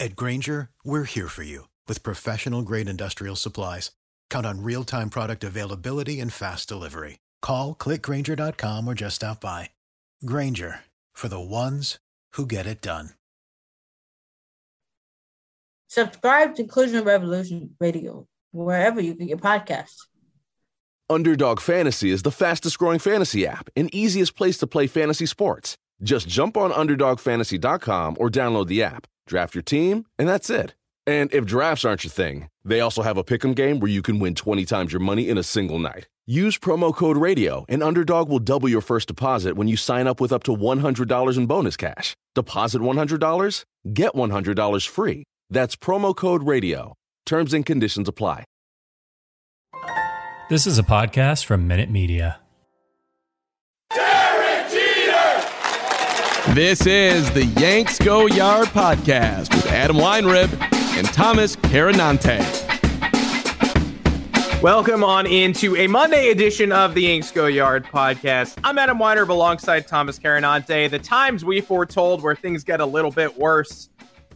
At Grainger, we're here for you with professional grade industrial supplies. Count on real time product availability and fast delivery. Call clickgrainger.com or just stop by. Grainger for the ones who get it done. Subscribe to Inclusion Revolution Radio wherever you get your podcasts. Underdog Fantasy is the fastest growing fantasy app and easiest place to play fantasy sports. Just jump on UnderdogFantasy.com or download the app, draft your team, and that's it. And if drafts aren't your thing, they also have a pick'em game where you can win 20 times your money in a single night. Use promo code RADIO, and Underdog will double your first deposit when you sign up with up to $100 in bonus cash. Deposit $100, get $100 free. That's promo code RADIO. Terms and conditions apply. This is a podcast from Minute Media. This is the Yanks Go Yard podcast with Adam Weinrib and Thomas Carannante. Welcome on into a Monday edition of the Yanks Go Yard podcast. I'm Adam Weinrib alongside Thomas Carannante. The times we foretold where things get a little bit worse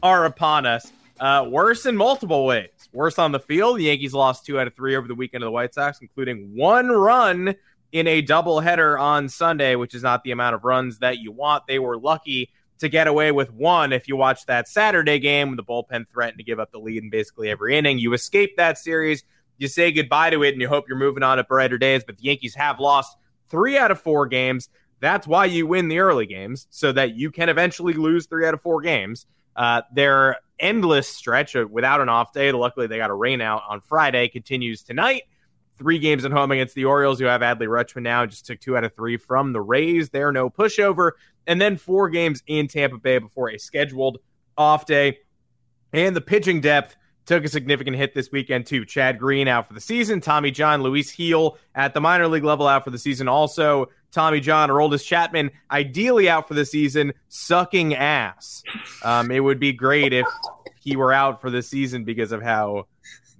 are upon us. Uh, worse in multiple ways. Worse on the field. The Yankees lost two out of three over the weekend of the White Sox, including one run in a doubleheader on Sunday, which is not the amount of runs that you want. They were lucky to get away with one. If you watch that Saturday game, the bullpen threatened to give up the lead in basically every inning. You escape that series, you say goodbye to it, and you hope you're moving on to brighter days. But the Yankees have lost three out of four games. That's why you win the early games, so that you can eventually lose three out of four games. Uh, their endless stretch without an off day, luckily they got a rain out on Friday, continues tonight three games at home against the Orioles, who have Adley Rutschman now, just took two out of three from the Rays. They're no pushover. And then four games in Tampa Bay before a scheduled off day. And the pitching depth took a significant hit this weekend, too. Chad Green out for the season. Tommy John, Luis Gil at the minor league level out for the season. Also, Tommy John, Aroldis Chapman, ideally out for the season, sucking ass. Um, it would be great if he were out for the season because of how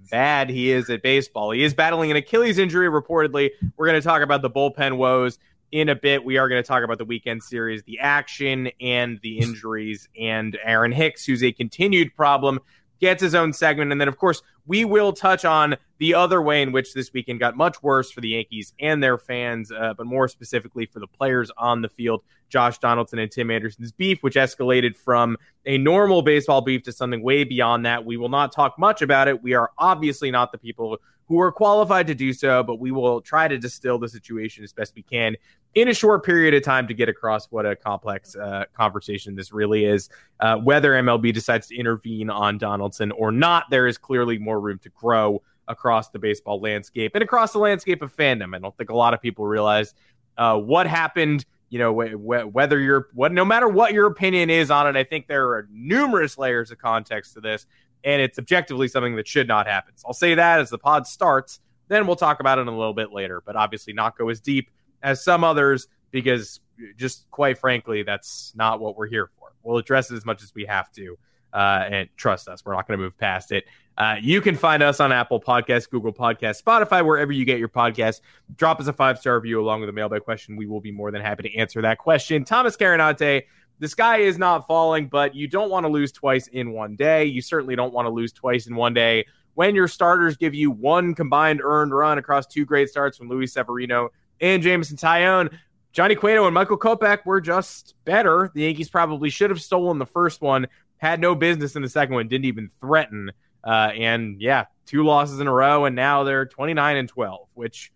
bad he is at baseball. He is battling an Achilles injury, reportedly. We're going to talk about the bullpen woes in a bit. We are going to talk about the weekend series, the action, and the injuries, and Aaron Hicks, who's a continued problem gets his own segment. And then, of course, we will touch on the other way in which this weekend got much worse for the Yankees and their fans, uh, but more specifically for the players on the field. Josh Donaldson and Tim Anderson's beef, which escalated from a normal baseball beef to something way beyond that. We will not talk much about it. We are obviously not the people who are qualified to do so, but we will try to distill the situation as best we can in a short period of time to get across what a complex uh, conversation this really is. Uh, whether MLB decides to intervene on Donaldson or not, there is clearly more room to grow across the baseball landscape and across the landscape of fandom. I don't think a lot of people realize uh, what happened. You know, wh- wh- whether you're what, no matter what your opinion is on it, I think there are numerous layers of context to this and it's objectively something that should not happen. So I'll say that as the pod starts. Then we'll talk about it a little bit later, but obviously not go as deep as some others because just quite frankly, that's not what we're here for. We'll address it as much as we have to. Uh, and trust us, we're not going to move past it. Uh, you can find us on Apple Podcasts, Google Podcasts, Spotify, wherever you get your podcasts. Drop us a five star review along with a mailbag question. We will be more than happy to answer that question. Thomas Carannante the sky is not falling, but you don't want to lose twice in one day. You certainly don't want to lose twice in one day when your starters give you one combined earned run across two great starts from Luis Severino and Jameson Taillon. Johnny Cueto and Michael Kopech were just better. The Yankees probably should have stolen the first one, had no business in the second one, didn't even threaten. Uh, and yeah, two losses in a row, and now they're 29 and 12, which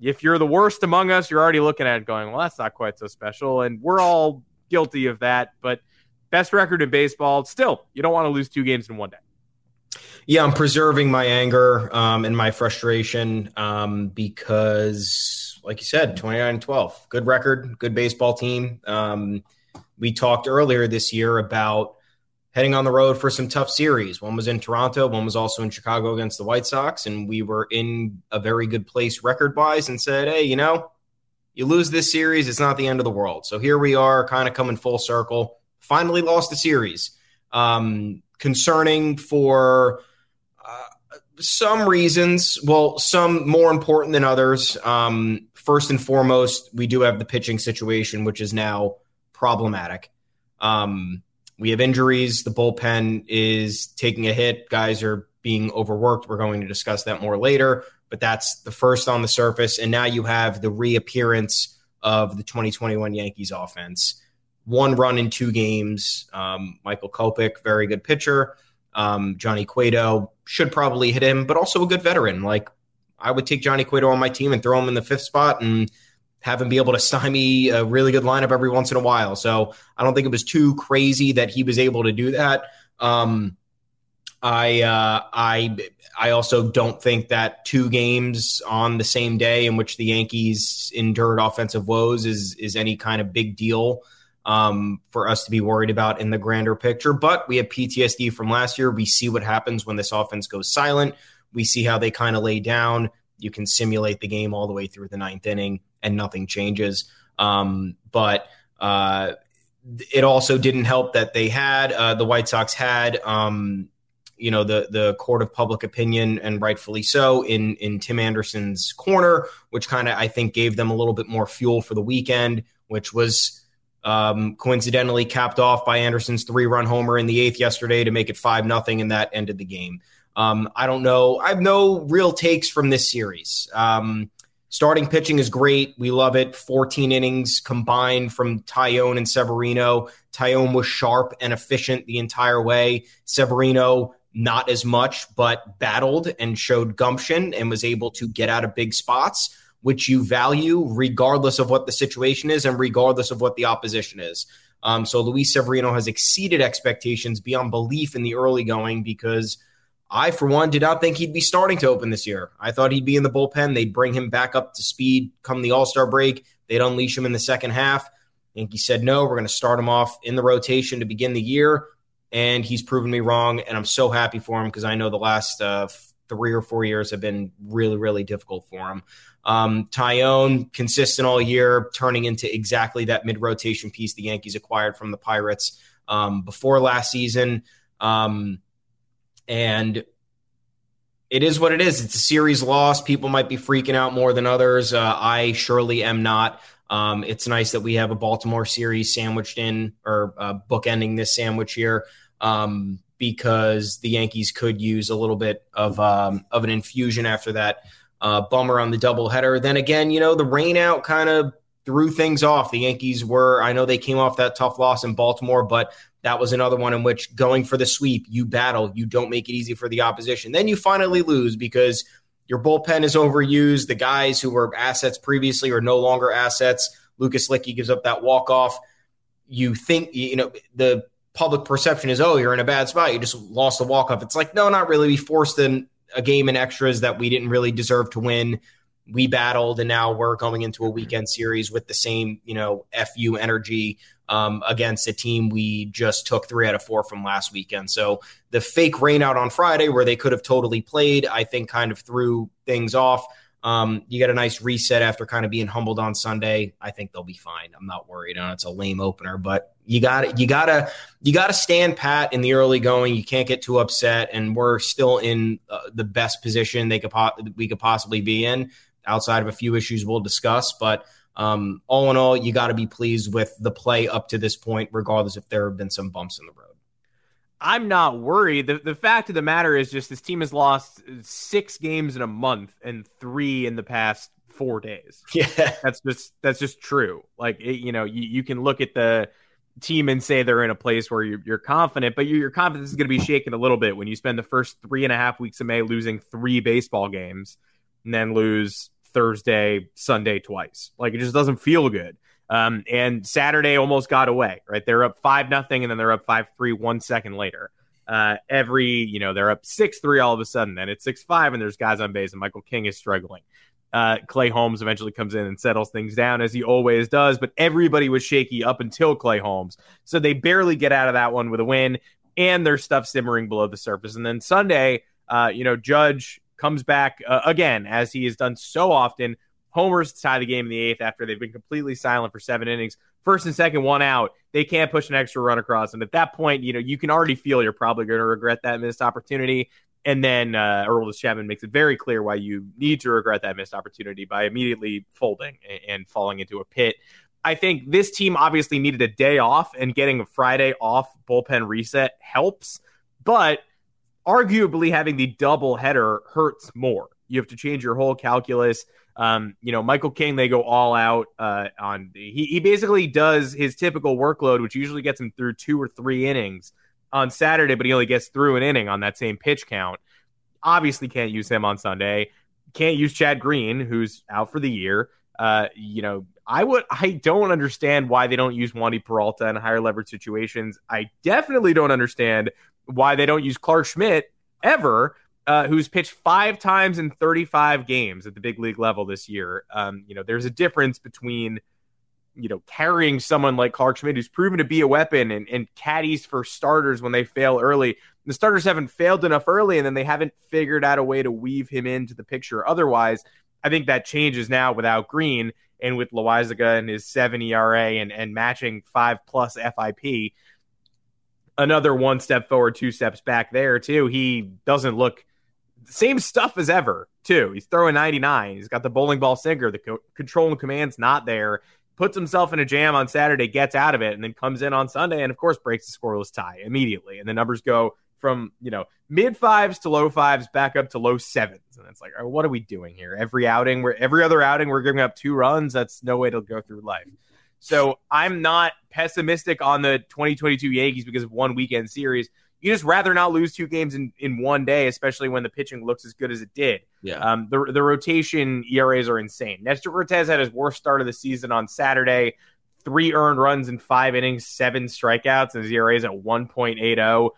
if you're the worst among us, you're already looking at it going, well, that's not quite so special. And we're all guilty of that. But best record in baseball, still, you don't want to lose two games in one day. Yeah, I'm preserving my anger um, and my frustration um, because, like you said, 29 12, good record, good baseball team. Um, we talked earlier this year about heading on the road for some tough series. One was in Toronto, one was also in Chicago against the White Sox, and we were in a very good place record wise and said, hey, you know, you lose this series, it's not the end of the world. So here we are, kind of coming full circle. Finally lost the series. Um, concerning for uh, some reasons. Well, some more important than others. Um, first and foremost, we do have the pitching situation, which is now problematic. Um, we have injuries. The bullpen is taking a hit. Guys are being overworked. We're going to discuss that more later, but that's the first on the surface. And now you have the reappearance of the 2021 Yankees offense. One run in two games. Um, Michael Kopech, very good pitcher. Um, Johnny Cueto should probably hit him, but also a good veteran. Like I would take Johnny Cueto on my team and throw him in the fifth spot and have him be able to stymie a really good lineup every once in a while. So I don't think it was too crazy that he was able to do that. Um, I uh, I I also don't think that two games on the same day in which the Yankees endured offensive woes is is any kind of big deal um, for us to be worried about in the grander picture. But we have PTSD from last year. We see what happens when this offense goes silent. We see how they kind of lay down. You can simulate the game all the way through the ninth inning and nothing changes. Um, but uh, it also didn't help that they had uh, the White Sox had um, you know the the court of public opinion and rightfully so in in Tim Anderson's corner, which kind of I think gave them a little bit more fuel for the weekend, which was. Um, coincidentally capped off by Anderson's three-run homer in the eighth yesterday to make it five nothing, and that ended the game. Um, I don't know. I have no real takes from this series. Um, Starting pitching is great. We love it. 14 innings combined from Taillon and Severino. Taillon was sharp and efficient the entire way. Severino, not as much, but battled and showed gumption and was able to get out of big spots, which you value regardless of what the situation is and regardless of what the opposition is. Um, so Luis Severino has exceeded expectations beyond belief in the early going because – I, for one, did not think he'd be starting to open this year. I thought he'd be in the bullpen. They'd bring him back up to speed come the All Star break. They'd unleash him in the second half. Yankee said, no, we're going to start him off in the rotation to begin the year. And he's proven me wrong. And I'm so happy for him because I know the last uh, three or four years have been really, really difficult for him. Um, Taillon, consistent all year, turning into exactly that mid rotation piece the Yankees acquired from the Pirates um, before last season. Um, and it is what it is. It's a series loss. People might be freaking out more than others. Uh, I surely am not. Um, it's nice that we have a Baltimore series sandwiched in or uh, bookending this sandwich here um, because the Yankees could use a little bit of um, of an infusion after that uh, bummer on the doubleheader. Then again, you know, the rain out kind of threw things off. The Yankees were, I know they came off that tough loss in Baltimore, but that was another one in which going for the sweep, you battle, you don't make it easy for the opposition. Then you finally lose because your bullpen is overused. The guys who were assets previously are no longer assets. Lucas Luetge gives up that walk off. You think, you know, the public perception is, oh, you're in a bad spot. You just lost the walk off. It's like, no, not really. We forced in a game in extras that we didn't really deserve to win we battled and now we're going into a weekend series with the same you know fu energy um, against a team we just took three out of four from last weekend so the fake rain out on friday where they could have totally played i think kind of threw things off um, you get a nice reset after kind of being humbled on sunday i think they'll be fine i'm not worried on it's a lame opener but you got you gotta you gotta stand pat in the early going you can't get too upset and we're still in uh, the best position they could po- we could possibly be in outside of a few issues we'll discuss. But um, all in all, you got to be pleased with the play up to this point, regardless if there have been some bumps in the road. I'm not worried. The the fact of the matter is just this team has lost six games in a month and three in the past four days. Yeah, that's just that's just true. Like it, you know, you, you can look at the team and say they're in a place where you're, you're confident, but your, your confidence is going to be shaken a little bit when you spend the first three and a half weeks of May losing three baseball games and then lose Thursday, Sunday twice. Like it just doesn't feel good. Um, and Saturday almost got away, right? They're up five nothing, and then they're up five three one second later. Uh, every you know they're up six three all of a sudden. Then it's six five, and there's guys on base, and Michael King is struggling. Uh, Clay Holmes eventually comes in and settles things down as he always does, but everybody was shaky up until Clay Holmes, so they barely get out of that one with a win, and there's stuff simmering below the surface. And then Sunday, uh, you know, Judge comes back uh, again as he has done so often homers to tie the game in the eighth after they've been completely silent for seven innings. First and second, one out. They can't push an extra run across. And at that point, you know, you can already feel you're probably going to regret that missed opportunity. And then uh, Aroldis Chapman makes it very clear why you need to regret that missed opportunity by immediately folding and, and falling into a pit. I think this team obviously needed a day off, and getting a Friday off bullpen reset helps. But arguably, having the double header hurts more. You have to change your whole calculus. Um, you know, Michael King, they go all out uh, on. He, he basically does his typical workload, which usually gets him through two or three innings on Saturday, but he only gets through an inning on that same pitch count. Obviously, can't use him on Sunday. Can't use Chad Green, who's out for the year. Uh, you know, I would. I don't understand why they don't use Wandy Peralta in higher leverage situations. I definitely don't understand why they don't use Clarke Schmidt ever uh, who's pitched five times in 35 games at the big league level this year. Um, you know, there's a difference between, you know, carrying someone like Clarke Schmidt, who's proven to be a weapon, and, and caddies for starters when they fail early. The starters haven't failed enough early, and then they haven't figured out a way to weave him into the picture. Otherwise, I think that changes now without Green and with Loaisiga and his seven ERA and, and matching five plus FIP. Another one step forward, two steps back there, too. He doesn't look same stuff as ever, too. He's throwing 99. He's got the bowling ball sinker. The co- control and command's not there. Puts himself in a jam on Saturday, gets out of it, and then comes in on Sunday and, of course, breaks the scoreless tie immediately. And the numbers go from, you know, mid fives to low fives back up to low sevens. And it's like, oh, what are we doing here? Every outing, we're every other outing, we're giving up two runs. That's no way to go through life. So I'm not pessimistic on the 2022 Yankees because of one weekend series you just rather not lose two games in, in one day, especially when the pitching looks as good as it did. Yeah. Um, the, the rotation ERAs are insane. Nestor Cortes had his worst start of the season on Saturday, three earned runs in five innings, seven strikeouts, and his ERA is at 1.80.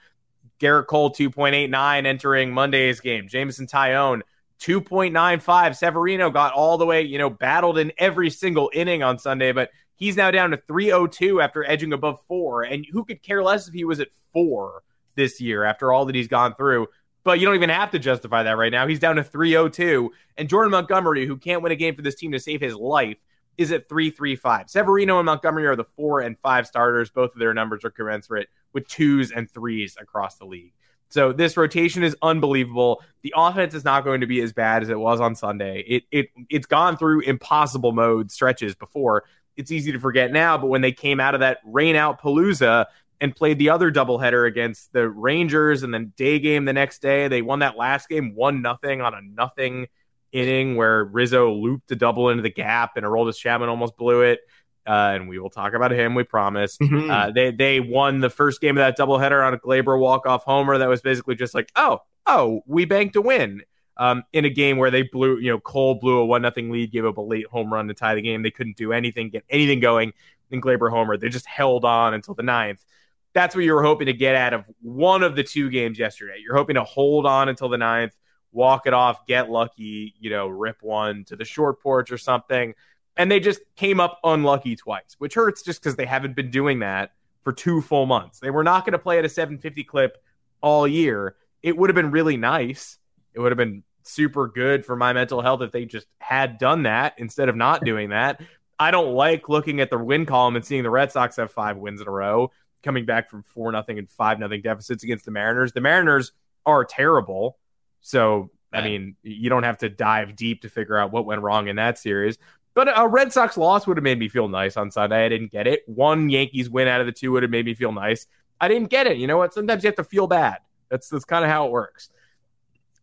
Gerrit Cole, 2.89 entering Monday's game. Jameson Taillon, 2.95. Severino got all the way, you know, battled in every single inning on Sunday, but he's now down to 302 after edging above four. And who could care less if he was at four? This year after all that he's gone through. But you don't even have to justify that right now. He's down to 302. And Jordan Montgomery, who can't win a game for this team to save his life, is at 335. Severino and Montgomery are the four and five starters. Both of their numbers are commensurate with twos and threes across the league. So this rotation is unbelievable. The offense is not going to be as bad as it was on Sunday. It it it's gone through impossible mode stretches before. It's easy to forget now, but when they came out of that rain out palooza, and played the other doubleheader against the Rangers and then day game the next day. They won that last game one nothing on a nothing inning where Rizzo looped a double into the gap and Aroldis Chapman almost blew it. Uh, and we will talk about him, we promise. Mm-hmm. Uh, they they won the first game of that doubleheader on a Gleyber walk off homer that was basically just like, oh, oh, we banked a win. Um, in a game where they blew, you know, Cole blew a one nothing lead, gave up a late home run to tie the game. They couldn't do anything, get anything going in Gleyber homer. They just held on until the ninth that's what you were hoping to get out of one of the two games yesterday. You're hoping to hold on until the ninth, walk it off, get lucky, you know, rip one to the short porch or something. And they just came up unlucky twice, which hurts just because they haven't been doing that for two full months. They were not going to play at a 750 clip all year. It would have been really nice. It would have been super good for my mental health if they just had done that instead of not doing that. I don't like looking at the win column and seeing the Red Sox have five wins in a row coming back from four nothing and five nothing deficits against the Mariners. The Mariners are terrible. So I mean, you don't have to dive deep to figure out what went wrong in that series. But a Red Sox loss would have made me feel nice on Sunday. I didn't get it. One Yankees win out of the two would have made me feel nice. I didn't get it. You know what? Sometimes you have to feel bad. That's that's kind of how it works.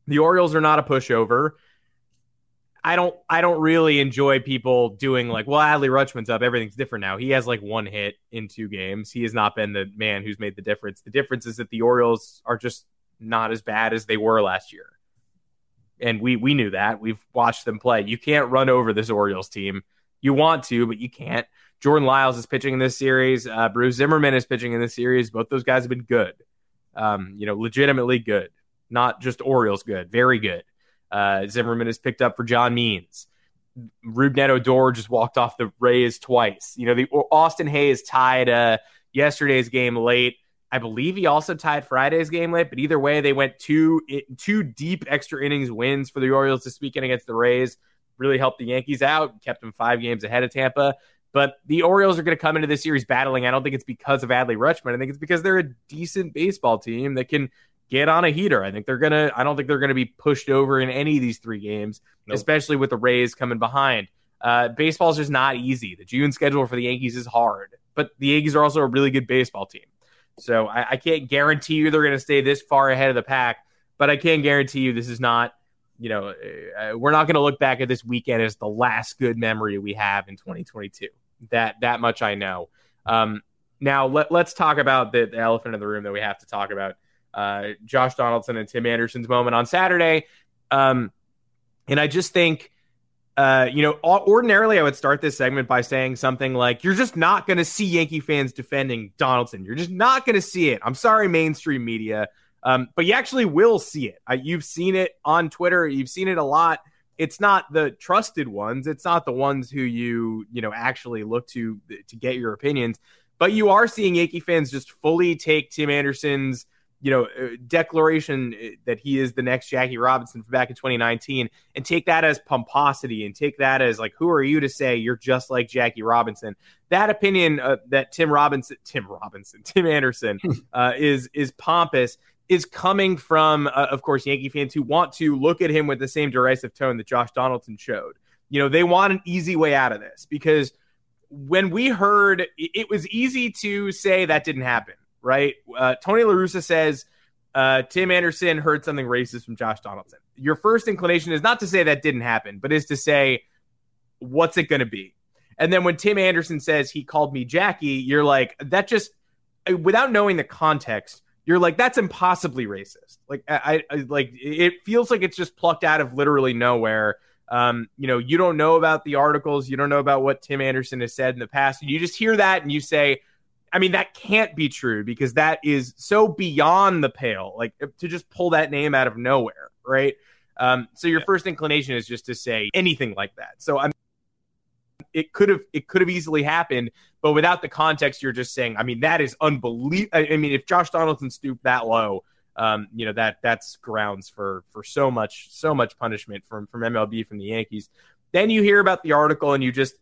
The Orioles are not a pushover. I don't I don't really enjoy people doing like, well, Adley Rutschman's up, everything's different now. He has like one hit in two games. He has not been the man who's made the difference. The difference is that the Orioles are just not as bad as they were last year. And we we knew that. We've watched them play. You can't run over this Orioles team. You want to, but you can't. Jordan Lyles is pitching in this series. Uh, Bruce Zimmermann is pitching in this series. Both those guys have been good. Um, you know, legitimately good, not just Orioles good, very good. Uh, Zimmermann has picked up for John Means. Rougned Odor just walked off the Rays twice. You know, the Austin Hays tied uh, yesterday's game late. I believe he also tied Friday's game late, but either way, they went two two deep extra innings wins for the Orioles this weekend against the Rays. Really helped the Yankees out, kept them five games ahead of Tampa. But the Orioles are going to come into this series battling. I don't think it's because of Adley Rutschman. I think it's because they're a decent baseball team that can get on a heater. I think they're gonna. I don't think they're gonna be pushed over in any of these three games, nope. especially with the Rays coming behind. Uh, baseball's just not easy. The June schedule for the Yankees is hard, but the Yankees are also a really good baseball team. So I, I can't guarantee you they're going to stay this far ahead of the pack, but I can guarantee you this is not. You know, uh, we're not going to look back at this weekend as the last good memory we have in 2022. That that much I know. Um, now let, us talk about the, the elephant in the room that we have to talk about uh, Josh Donaldson and Tim Anderson's moment on Saturday. Um, and I just think, uh, you know, ordinarily I would start this segment by saying something like, "You're just not going to see Yankee fans defending Donaldson. You're just not going to see it." I'm sorry, mainstream media, um, but you actually will see it. You've seen it on Twitter. You've seen it a lot. It's not the trusted ones. It's not the ones who you you know actually look to to get your opinions. But you are seeing Yankee fans just fully take Tim Anderson's you know, uh, declaration uh, that he is the next Jackie Robinson from back in 2019 and take that as pomposity and take that as like, who are you to say you're just like Jackie Robinson? That opinion uh, that Tim Robinson, Tim Robinson, Tim Anderson uh, is is pompous is coming from, uh, of course, Yankee fans who want to look at him with the same derisive tone that Josh Donaldson showed. You know, they want an easy way out of this because when we heard, it was easy to say that didn't happen right? Uh, Tony La Russa says uh, Tim Anderson heard something racist from Josh Donaldson. Your first inclination is not to say that didn't happen, but is to say, what's it going to be? And then when Tim Anderson says he called me Jackie, you're like, that just, uh, without knowing the context, you're like, that's impossibly racist. Like, I, I like, it feels like it's just plucked out of literally nowhere. Um, you know, you don't know about the articles, you don't know about what Tim Anderson has said in the past. You just hear that and you say, I mean, that can't be true because that is so beyond the pale, like to just pull that name out of nowhere, right? Um, so your yeah. first inclination is just to say anything like that. So I'm, it could have, it could have easily happened, but without the context, you're just saying, I mean, that is unbelievable. I mean, if Josh Donaldson stooped that low, um, you know that that's grounds for for so much so much punishment from from MLB from the Yankees. Then you hear about the article and you just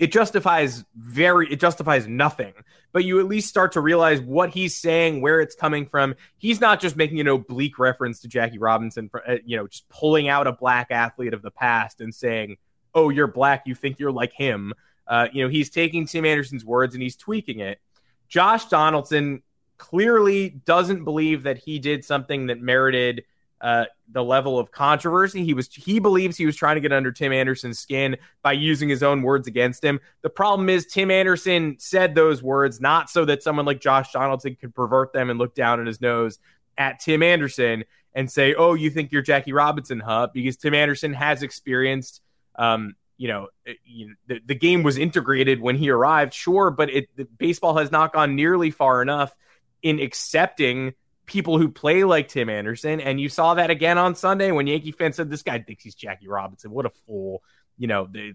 it justifies very it justifies nothing. But you at least start to realize what he's saying where it's coming from. He's not just making an oblique reference to jackie robinson for uh, you know just pulling out a black athlete of the past and saying oh you're black. You think you're like him. Uh, you know he's taking tim anderson's words and he's tweaking it. Josh donaldson clearly doesn't believe that he did something that merited uh, the level of controversy. He was he believes he was trying to get under Tim Anderson's skin by using his own words against him. The problem is Tim Anderson said those words not so that someone like Josh Donaldson could pervert them and look down at his nose at Tim Anderson and say, "Oh, you think you're Jackie Robinson, huh?" Because Tim Anderson has experienced. Um, you know, eh, you know the, the game was integrated when he arrived, sure, but it baseball has not gone nearly far enough in accepting people who play like Tim Anderson. And you saw that again on Sunday when Yankee fans said, This guy thinks he's Jackie Robinson. What a fool. You know, they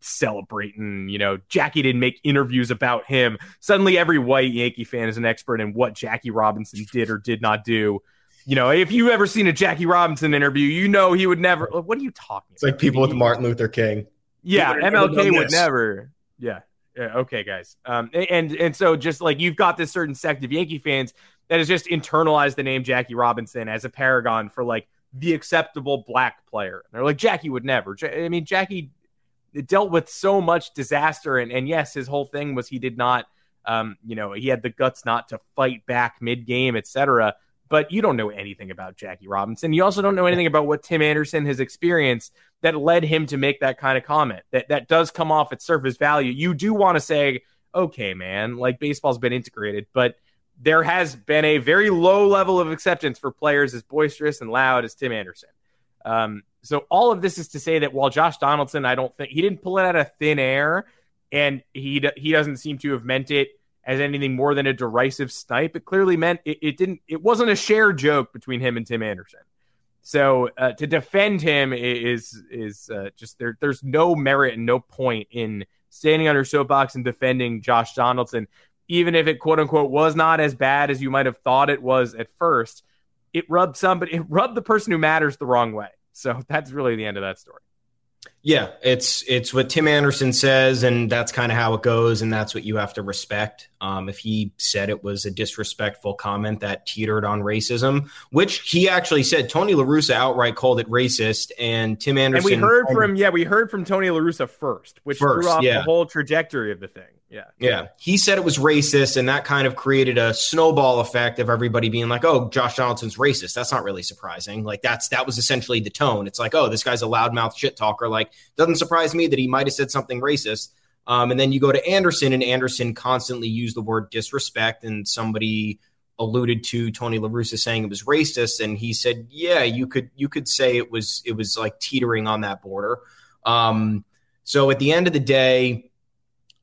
celebrating, you know, Jackie didn't make interviews about him. Suddenly, every white Yankee fan is an expert in what Jackie Robinson did or did not do. You know, if you ever seen a Jackie Robinson interview, you know he would never. What are you talking It's about? like people with Martin Luther King. Yeah, MLK would never. Yeah. Yeah, okay, guys. Um, and and so just like you've got this certain sect of Yankee fans that has just internalized the name Jackie Robinson as a paragon for like the acceptable black player. And they're like, Jackie would never. I mean, Jackie dealt with so much disaster. And, and yes, his whole thing was he did not Um, you know, he had the guts not to fight back mid game, etc. But you don't know anything about Jackie Robinson. You also don't know anything about what Tim Anderson has experienced that led him to make that kind of comment. That that does come off at surface value. You do want to say, okay, man, like baseball's been integrated, but there has been a very low level of acceptance for players as boisterous and loud as Tim Anderson. Um, so all of this is to say that while Josh Donaldson, I don't think he didn't pull it out of thin air, and he he doesn't seem to have meant it as anything more than a derisive snipe. It clearly meant it, it didn't. It wasn't a shared joke between him and Tim Anderson. So uh, to defend him is is uh, just there. There's no merit and no point in standing on your soapbox and defending Josh Donaldson even if it quote unquote was not as bad as you might have thought it was at first, it rubbed somebody, it rubbed the person who matters the wrong way. So that's really the end of that story. Yeah, it's it's what Tim Anderson says, and that's kind of how it goes, and that's what you have to respect. Um, if he said it was a disrespectful comment that teetered on racism, which he actually said, Tony LaRussa outright called it racist, and Tim Anderson. And we heard from yeah, we heard from Tony LaRussa first, which first, threw off yeah. the whole trajectory of the thing. Yeah. Yeah. He said it was racist, and that kind of created a snowball effect of everybody being like, oh, Josh Donaldson's racist. That's not really surprising. Like, that's that was essentially the tone. It's like, oh, this guy's a loudmouth shit talker. Like, doesn't surprise me that he might have said something racist. Um, and then you go to Anderson, and Anderson constantly used the word disrespect, and somebody alluded to Tony La Russa saying it was racist, and he said, yeah, you could you could say it was it was like teetering on that border. Um, so at the end of the day,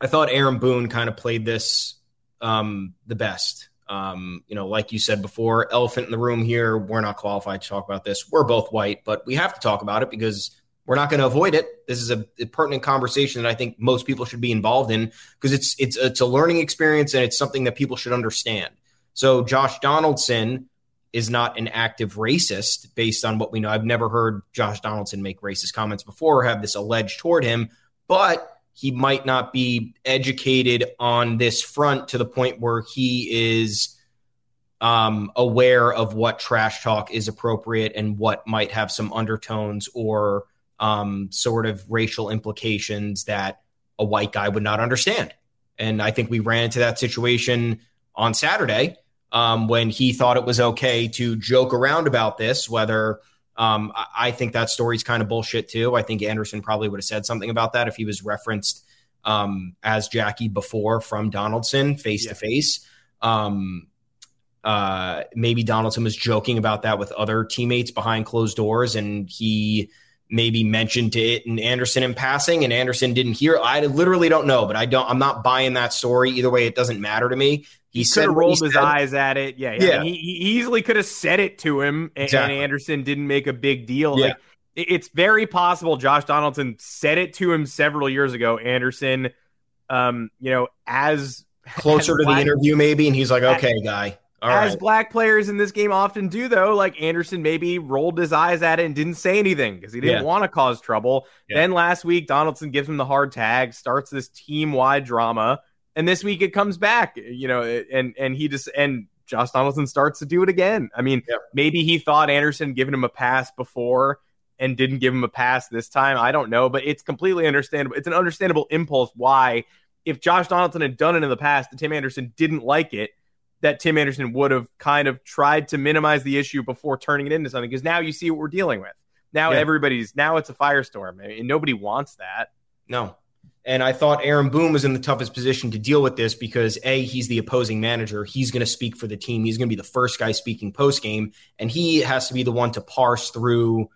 I thought Aaron Boone kind of played this um, the best. Um, you know, like you said before, elephant in the room here. We're not qualified to talk about this. We're both white, but we have to talk about it because we're not going to avoid it. This is a, a, pertinent conversation that I think most people should be involved in because it's it's it's a learning experience and it's something that people should understand. So Josh Donaldson is not an active racist based on what we know. I've never heard Josh Donaldson make racist comments before or have this alleged toward him, but he might not be educated on this front to the point where he is um, aware of what trash talk is appropriate and what might have some undertones or um, sort of racial implications that a white guy would not understand. And I think we ran into that situation on Saturday um, when he thought it was okay to joke around about this, whether um, I think that story's kind of bullshit too. I think Anderson probably would have said something about that if he was referenced um, as Jackie before from Donaldson face to face. Maybe Donaldson was joking about that with other teammates behind closed doors, and he maybe mentioned it and Anderson in passing, and Anderson didn't hear. I literally don't know, but I don't. I'm not buying that story either way. It doesn't matter to me. He, he could have rolled his eyes at it. Yeah, yeah. He, he, easily could have said it to him, and, exactly. and Anderson didn't make a big deal. Yeah. Like it's very possible Josh Donaldson said it to him several years ago. Anderson, um, you know, as closer as to the interview, maybe, and he's like, "Okay, guy." All as right. black players in this game often do, though, like Anderson maybe rolled his eyes at it and didn't say anything because he didn't yeah. want to cause trouble. Yeah. Then last week, Donaldson gives him the hard tag, starts this team wide drama and this week it comes back, you know, and and he just and Josh Donaldson starts to do it again. I mean, yep. maybe he thought Anderson giving him a pass before and didn't give him a pass this time. I don't know, but it's completely understandable. It's an understandable impulse why if Josh Donaldson had done it in the past and Tim Anderson didn't like it, that Tim Anderson would have kind of tried to minimize the issue before turning it into something because now you see what we're dealing with. Now yeah. everybody's now it's a firestorm and nobody wants that. No, and I thought Aaron Boone was in the toughest position to deal with this because A, he's the opposing manager. He's going to speak for the team. He's going to be the first guy speaking post game. And he has to be the one to parse through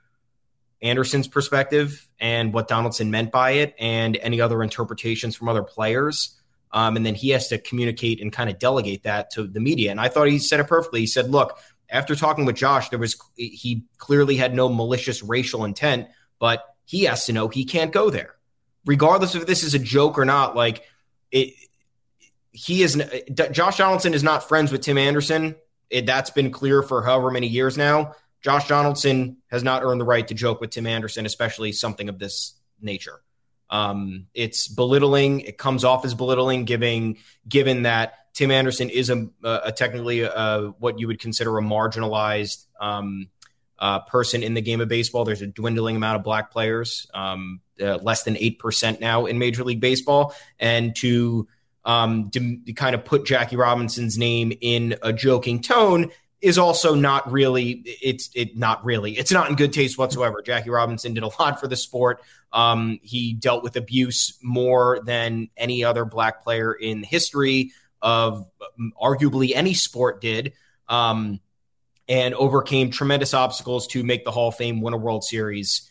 Anderson's perspective and what Donaldson meant by it and any other interpretations from other players. Um, and then he has to communicate and kind of delegate that to the media. And I thought he said it perfectly. He said, look, after talking with Josh, there was he clearly had no malicious racial intent, but he has to know he can't go there regardless if this is a joke or not, like it, he is Josh Donaldson is not friends with Tim Anderson. It, that's been clear for however many years now. Josh Donaldson has not earned the right to joke with Tim Anderson, especially something of this nature. Um, it's belittling. It comes off as belittling, giving given that Tim Anderson is a, a technically a, what you would consider a marginalized um, uh, person in the game of baseball. There's a dwindling amount of black players, um, uh, less than 8% now in Major League Baseball. And to um, to, to kind of put Jackie Robinson's name in a joking tone is also not really it's it not really it's not in good taste whatsoever. Jackie Robinson did a lot for the sport. Um, he dealt with abuse more than any other black player in history of um, arguably any sport did. Um, and overcame tremendous obstacles to make the Hall of Fame, win a World Series,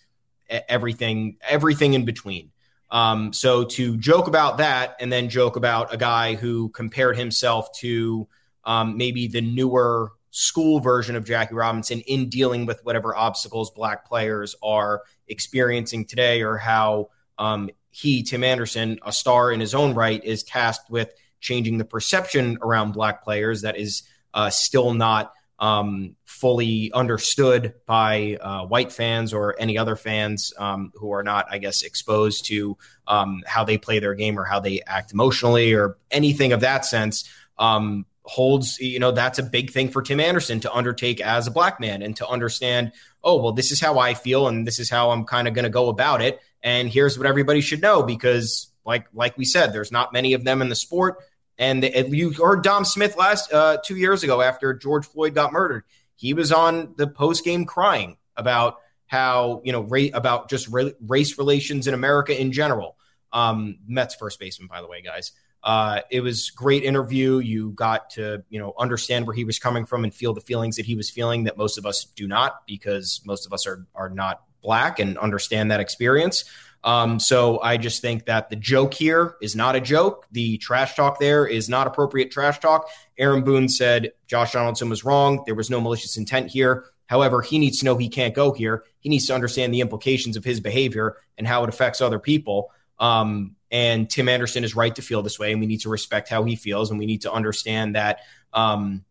everything, everything in between. Um, so to joke about that and then joke about a guy who compared himself to um, maybe the newer school version of Jackie Robinson in dealing with whatever obstacles black players are experiencing today, or how um, he, Tim Anderson, a star in his own right, is tasked with changing the perception around black players that is uh, still not um, fully understood by uh, white fans or any other fans um, who are not, I guess, exposed to um, how they play their game or how they act emotionally or anything of that sense. Um, holds, you know, that's a big thing for Tim Anderson to undertake as a black man and to understand, oh, well, this is how I feel and this is how I'm kind of going to go about it. And here's what everybody should know because, like, like we said, there's not many of them in the sport. And the, you heard Dom Smith last uh, two years ago after George Floyd got murdered. He was on the post game crying about how you know ra- about just ra- race relations in America in general. Um, Mets first baseman, by the way, guys. Uh, it was great interview. You got to you know understand where he was coming from and feel the feelings that he was feeling that most of us do not because most of us are are not black and understand that experience. Um, so I just think that the joke here is not a joke. The trash talk there is not appropriate trash talk. Aaron Boone said Josh Donaldson was wrong. There was no malicious intent here. However, he needs to know he can't go here. He needs to understand the implications of his behavior and how it affects other people. Um, and Tim Anderson is right to feel this way, and we need to respect how he feels, and we need to understand that um,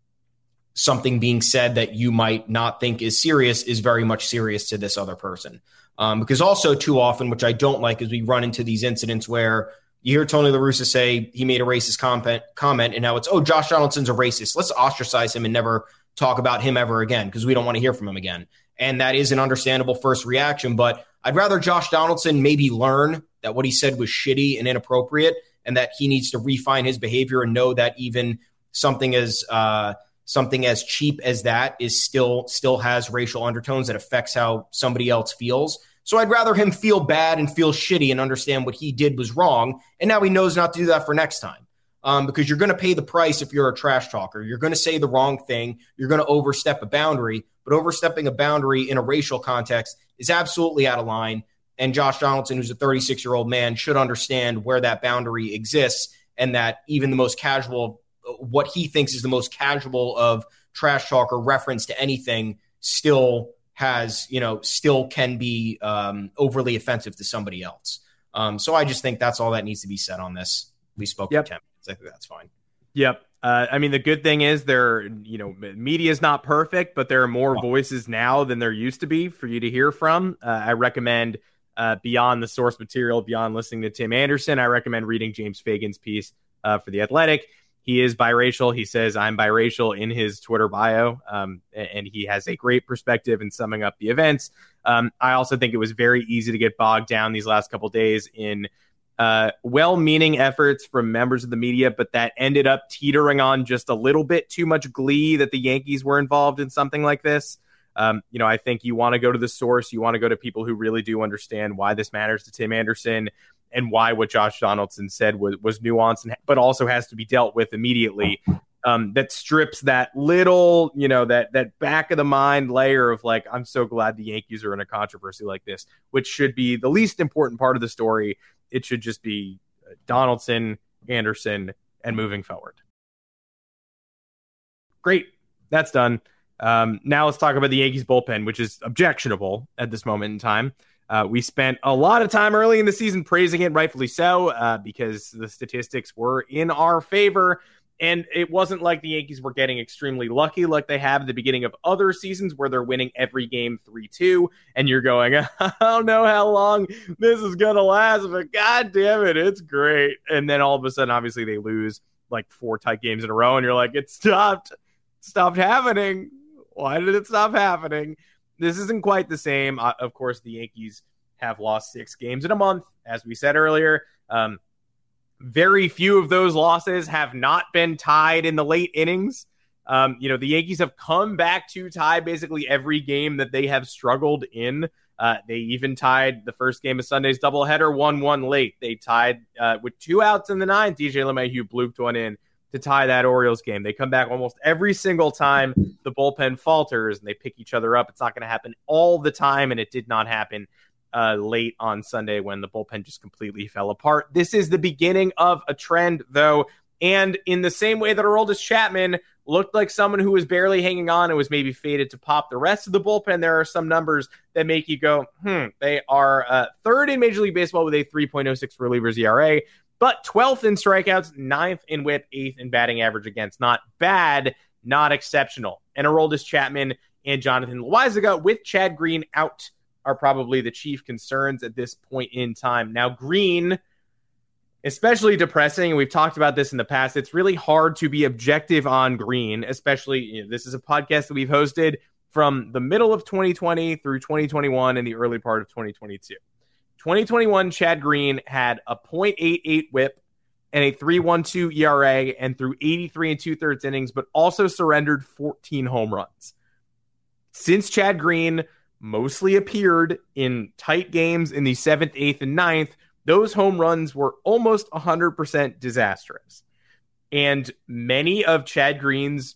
something being said that you might not think is serious is very much serious to this other person. Um, because also too often, which I don't like, is we run into these incidents where you hear Tony La Russa say he made a racist comment, comment, and now it's oh Josh Donaldson's a racist. Let's ostracize him and never talk about him ever again because we don't want to hear from him again. And that is an understandable first reaction, but I'd rather Josh Donaldson maybe learn that what he said was shitty and inappropriate, and that he needs to refine his behavior and know that even something as uh, something as cheap as that is still still has racial undertones that affects how somebody else feels. So I'd rather him feel bad and feel shitty and understand what he did was wrong, and now he knows not to do that for next time. Um, because you're going to pay the price if you're a trash talker. You're going to say the wrong thing. You're going to overstep a boundary. But overstepping a boundary in a racial context is absolutely out of line. And Josh Donaldson, who's a 36 year old man, should understand where that boundary exists and that even the most casual, what he thinks is the most casual of trash talk or reference to anything, still has, you know, still can be um, overly offensive to somebody else. Um, so I just think that's all that needs to be said on this. We spoke yep. for 10 minutes. I think that's fine. Yep. Uh, I mean, the good thing is there, you know, media is not perfect, but there are more voices now than there used to be for you to hear from. Uh, I recommend uh, beyond the source material, beyond listening to Tim Anderson, I recommend reading James Fegan's piece uh, for The Athletic. He is biracial. He says, I'm biracial in his Twitter bio. Um, and he has a great perspective in summing up the events. Um, I also think it was very easy to get bogged down these last couple days in uh, well meaning efforts from members of the media, but that ended up teetering on just a little bit too much glee that the Yankees were involved in something like this. Um, you know, I think you want to go to the source. You want to go to people who really do understand why this matters to Tim Anderson and why what Josh Donaldson said was, was nuanced, and, but also has to be dealt with immediately. Um, that strips that little, you know, that that back of the mind layer of like, I'm so glad the Yankees are in a controversy like this, which should be the least important part of the story. It should just be Donaldson, Anderson, and moving forward. Great, that's done. Um, now let's talk about the Yankees bullpen, which is objectionable at this moment in time. Uh, we spent a lot of time early in the season praising it, rightfully so, uh, because the statistics were in our favor. And it wasn't like the Yankees were getting extremely lucky like they have at the beginning of other seasons where they're winning every game 3 2. And you're going, I don't know how long this is going to last, but God damn it, it's great. And then all of a sudden, obviously, they lose like four tight games in a row. And you're like, it stopped, stopped happening. Why did it stop happening? This isn't quite the same. Uh, of course, the Yankees have lost six games in a month, as we said earlier. Um, very few of those losses have not been tied in the late innings. Um, you know, the Yankees have come back to tie basically every game that they have struggled in. Uh, they even tied the first game of Sunday's doubleheader 1 1 late. They tied uh, with two outs in the ninth. DJ LeMahieu blooped one in to tie that Orioles game. They come back almost every single time the bullpen falters and they pick each other up. It's not going to happen all the time, and it did not happen uh, late on Sunday when the bullpen just completely fell apart. This is the beginning of a trend, though. And in the same way that our Aroldis Chapman looked like someone who was barely hanging on and was maybe faded to pop the rest of the bullpen, there are some numbers that make you go, hmm, they are uh, third in Major League Baseball with a 3.06 relievers ERA, but 12th in strikeouts, ninth in whip, eighth in batting average against. Not bad, not exceptional. And our Aroldis Chapman and Jonathan Loáisiga with Chad Green out are probably the chief concerns at this point in time. Now, Green, especially depressing, and we've talked about this in the past. It's really hard to be objective on Green, especially you know, this is a podcast that we've hosted from the middle of 2020 through 2021 and the early part of 2022. 2021, Chad Green had a .88 whip and a 3.12 ERA and threw 83 and two thirds innings, but also surrendered 14 home runs. Since Chad Green mostly appeared in tight games in the seventh, eighth, and ninth, those home runs were almost 100% disastrous. And many of Chad Green's,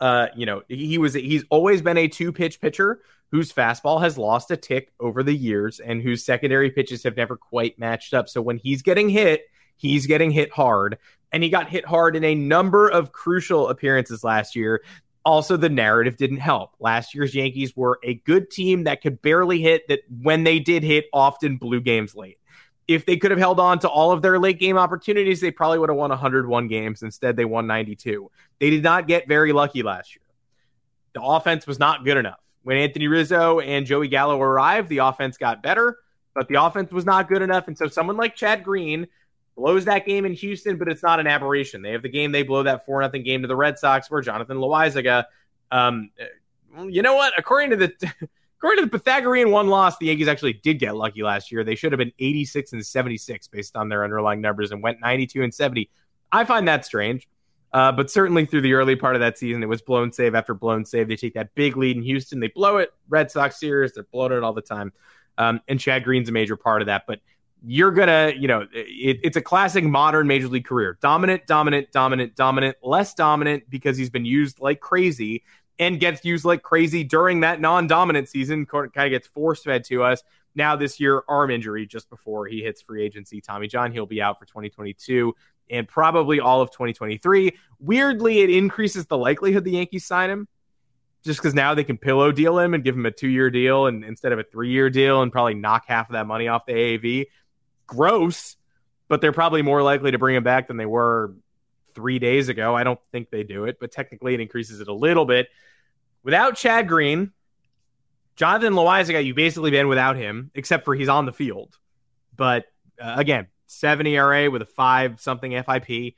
uh, you know, he was he's always been a two pitch pitcher whose fastball has lost a tick over the years and whose secondary pitches have never quite matched up. So when he's getting hit, he's getting hit hard. And he got hit hard in a number of crucial appearances last year also the narrative didn't help. Last year's Yankees were a good team that could barely hit that when they did hit often blew games late. If they could have held on to all of their late game opportunities, they probably would have won 101 games. Instead, they won 92. They did not get very lucky last year. The offense was not good enough. When Anthony Rizzo and Joey Gallo arrived, the offense got better, but the offense was not good enough. And so someone like Chad Green, blows that game in Houston, but it's not an aberration. They have the game they blow that four nothing game to the Red Sox where Jonathan Loáisiga. Um, you know what? According to the according to the Pythagorean won loss, the Yankees actually did get lucky last year. They should have been 86 and 76 based on their underlying numbers and went 92 and 70. I find that strange. Uh, but certainly through the early part of that season, it was blown save after blown save. They take that big lead in Houston. They blow it. Red Sox series, they're blowing it all the time. Um, and Chad Green's a major part of that. But you're gonna, you know, it, it's a classic modern major league career. Dominant, dominant, dominant, dominant, less dominant because he's been used like crazy and gets used like crazy during that non-dominant season. Kind of gets force fed to us. Now this year, arm injury just before he hits free agency. Tommy John, he'll be out for 2022 and probably all of 2023. Weirdly, it increases the likelihood the Yankees sign him just because now they can pillow deal him and give him a two year deal and instead of a three year deal and probably knock half of that money off the AAV gross, but they're probably more likely to bring him back than they were three days ago. I don't think they do it, but technically it increases it a little bit. Without Chad Green, Jonathan Loáisiga, you've basically been without him, except for he's on the field. But uh, again, 7 ERA with a 5 something FIP,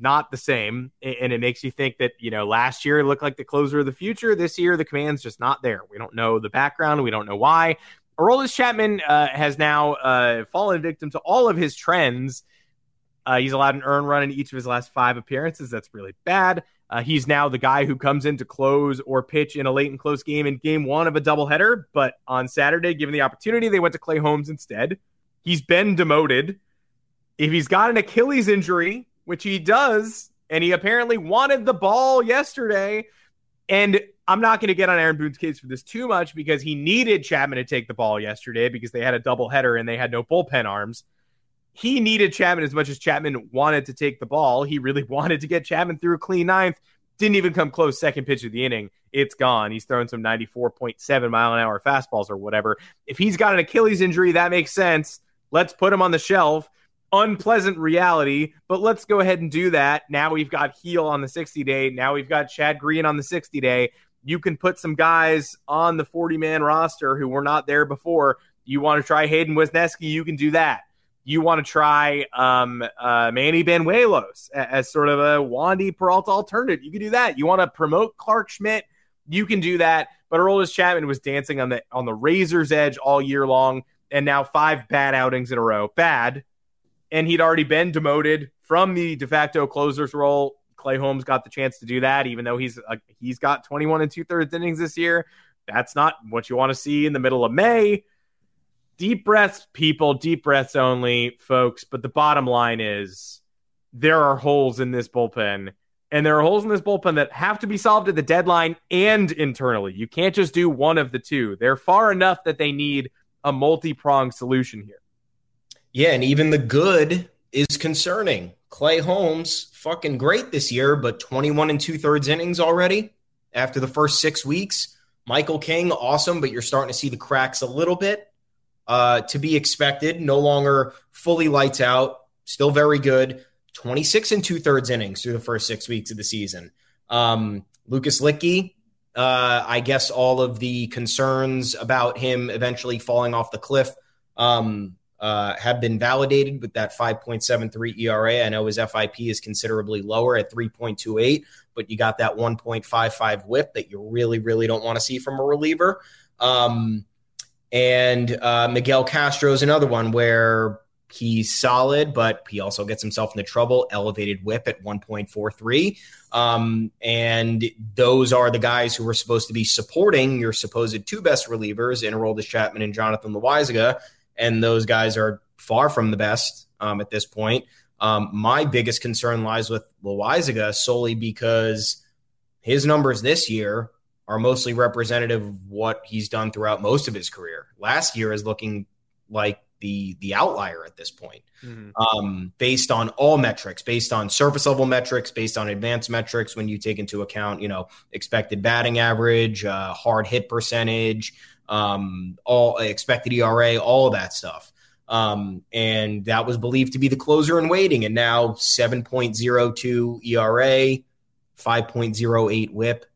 not the same. And it makes you think that, you know, last year looked like the closer of the future. This year, the command's just not there. We don't know the background. We don't know why. Aroldis Chapman uh, has now uh, fallen victim to all of his trends. Uh, he's allowed an earn run in each of his last five appearances. That's really bad. Uh, he's now the guy who comes in to close or pitch in a late and close game in game one of a doubleheader. But on Saturday, given the opportunity, they went to Clay Holmes instead. He's been demoted. If he's got an Achilles injury, which he does, and he apparently wanted the ball yesterday, and I'm not going to get on Aaron Boone's case for this too much because he needed Chapman to take the ball yesterday because they had a double header and they had no bullpen arms. He needed Chapman as much as Chapman wanted to take the ball. He really wanted to get Chapman through a clean ninth. Didn't even come close. Second pitch of the inning, it's gone. He's thrown some 94.7 mile an hour fastballs or whatever. If he's got an Achilles injury, that makes sense. Let's put him on the shelf unpleasant reality, but let's go ahead and do that. Now we've got Gil on the 60 day. Now we've got Chad Green on the 60 day you can put some guys on the 40 man roster who were not there before. You want to try Hayden Wesneski, you can do that. You want to try um, uh, Manny Banuelos as, as sort of a Wandy Peralta alternative. You can do that. You want to promote Clarke Schmidt, you can do that. But Aroldis Chapman was dancing on the on the razor's edge all year long, and now five bad outings in a row. Bad, and he'd already been demoted from the de facto closer's role. Clay Holmes got the chance to do that, even though he's uh, he's got 21 and two thirds innings this year. That's not what you want to see in the middle of May. Deep breaths, people, deep breaths only, folks. But the bottom line is there are holes in this bullpen, and there are holes in this bullpen that have to be solved at the deadline and internally. You can't just do one of the two. They're far enough that they need a multi pronged solution here. Yeah, and even the good is concerning. Clay Holmes, fucking great this year, but 21 and two thirds innings already after the first six weeks. Michael King, awesome, but you're starting to see the cracks a little bit. Uh, to be expected, no longer fully lights out, still very good. 26 and two thirds innings through the first six weeks of the season. Um, Lucas Luetge, uh, I guess all of the concerns about him eventually falling off the cliff um, uh, have been validated with that 5.73 ERA. I know his FIP is considerably lower at 3.28, but you got that 1.55 whip that you really, really don't want to see from a reliever. Um, and uh, Miguel Castro is another one where he's solid, but he also gets himself into trouble. Elevated whip at 1.43. Um, and those are the guys who are supposed to be supporting your supposed two best relievers in Aroldis Chapman and Jonathan Loáisiga and those guys are far from the best um, at this point. Um, my biggest concern lies with Loáisiga solely because his numbers this year are mostly representative of what he's done throughout most of his career. Last year is looking like the the outlier at this point, mm-hmm. um, based on all metrics, based on surface level metrics, based on advanced metrics. When you take into account, you know, expected batting average, uh, hard hit percentage, um, all expected ERA, all that stuff. Um, and that was believed to be the closer in waiting. And now 7.02 ERA, 5.08 whip,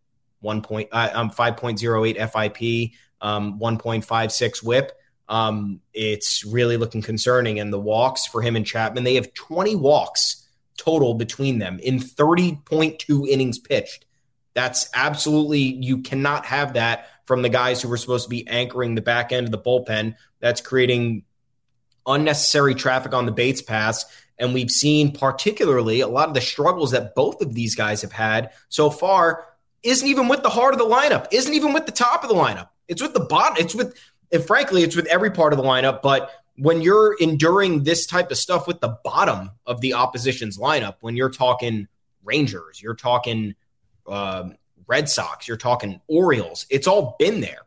1. Point, uh, um, 5.08 FIP, um, 1.56 whip. Um, it's really looking concerning. And the walks for him and Chapman, they have 20 walks total between them in 30.2 innings pitched. That's absolutely, you cannot have that from the guys who were supposed to be anchoring the back end of the bullpen. That's creating unnecessary traffic on the basepaths. And we've seen particularly a lot of the struggles that both of these guys have had so far isn't even with the heart of the lineup, isn't even with the top of the lineup. It's with the bottom. It's with, and frankly, it's with every part of the lineup. But when you're enduring this type of stuff with the bottom of the opposition's lineup, when you're talking Rangers, you're talking um, Red Sox, you're talking Orioles. It's all been there.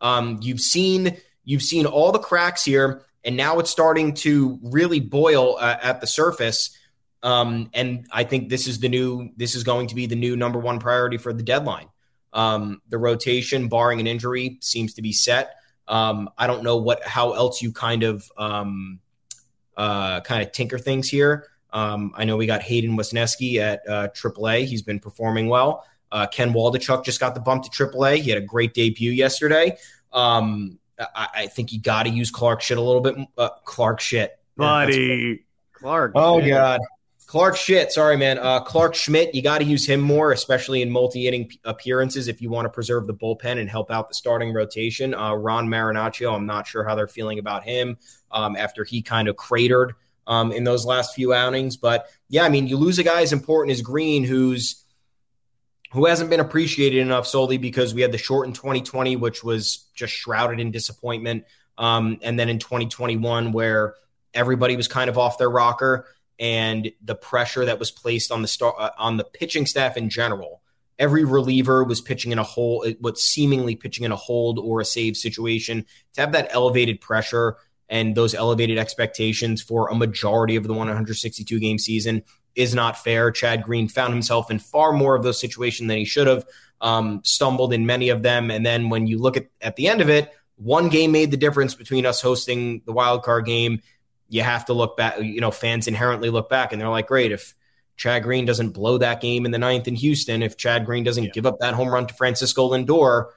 Um, you've seen you've seen all the cracks here, and now it's starting to really boil uh, at the surface. Um, and I think this is the new this is going to be the new number one priority for the deadline. Um, the rotation, barring an injury, seems to be set. Um, I don't know what how else you kind of um, uh, kind of tinker things here. Um, I know we got Hayden Wesneski at uh, AAA. He's been performing well. Uh, Ken Waldichuk just got the bump to AAA. He had a great debut yesterday. Um, I, I, think you got to use Clark shit a little bit. Uh, Clark shit, buddy. Clark. Oh man. god. Clark shit. Sorry, man. Uh, Clarke Schmidt, you got to use him more, especially in multi inning appearances if you want to preserve the bullpen and help out the starting rotation. Uh, Ron Marinaccio, I'm not sure how they're feeling about him um, after he kind of cratered um, in those last few outings. But yeah, I mean, you lose a guy as important as Green, who's who hasn't been appreciated enough solely because we had the shortened 2020, which was just shrouded in disappointment. Um, and then in 2021, where everybody was kind of off their rocker and the pressure that was placed on the star uh, on the pitching staff in general. Every reliever was pitching in a hole, what seemingly pitching in a hold or a save situation. To have that elevated pressure and those elevated expectations for a majority of the 162 game season is not fair. Chad Green found himself in far more of those situations than he should have, um, stumbled in many of them. And then when you look at, at the end of it, one game made the difference between us hosting the wild card game. You have to look back, you know, fans inherently look back and they're like, great, if Chad Green doesn't blow that game in the ninth in Houston, if Chad Green doesn't yeah. give up that home run to Francisco Lindor,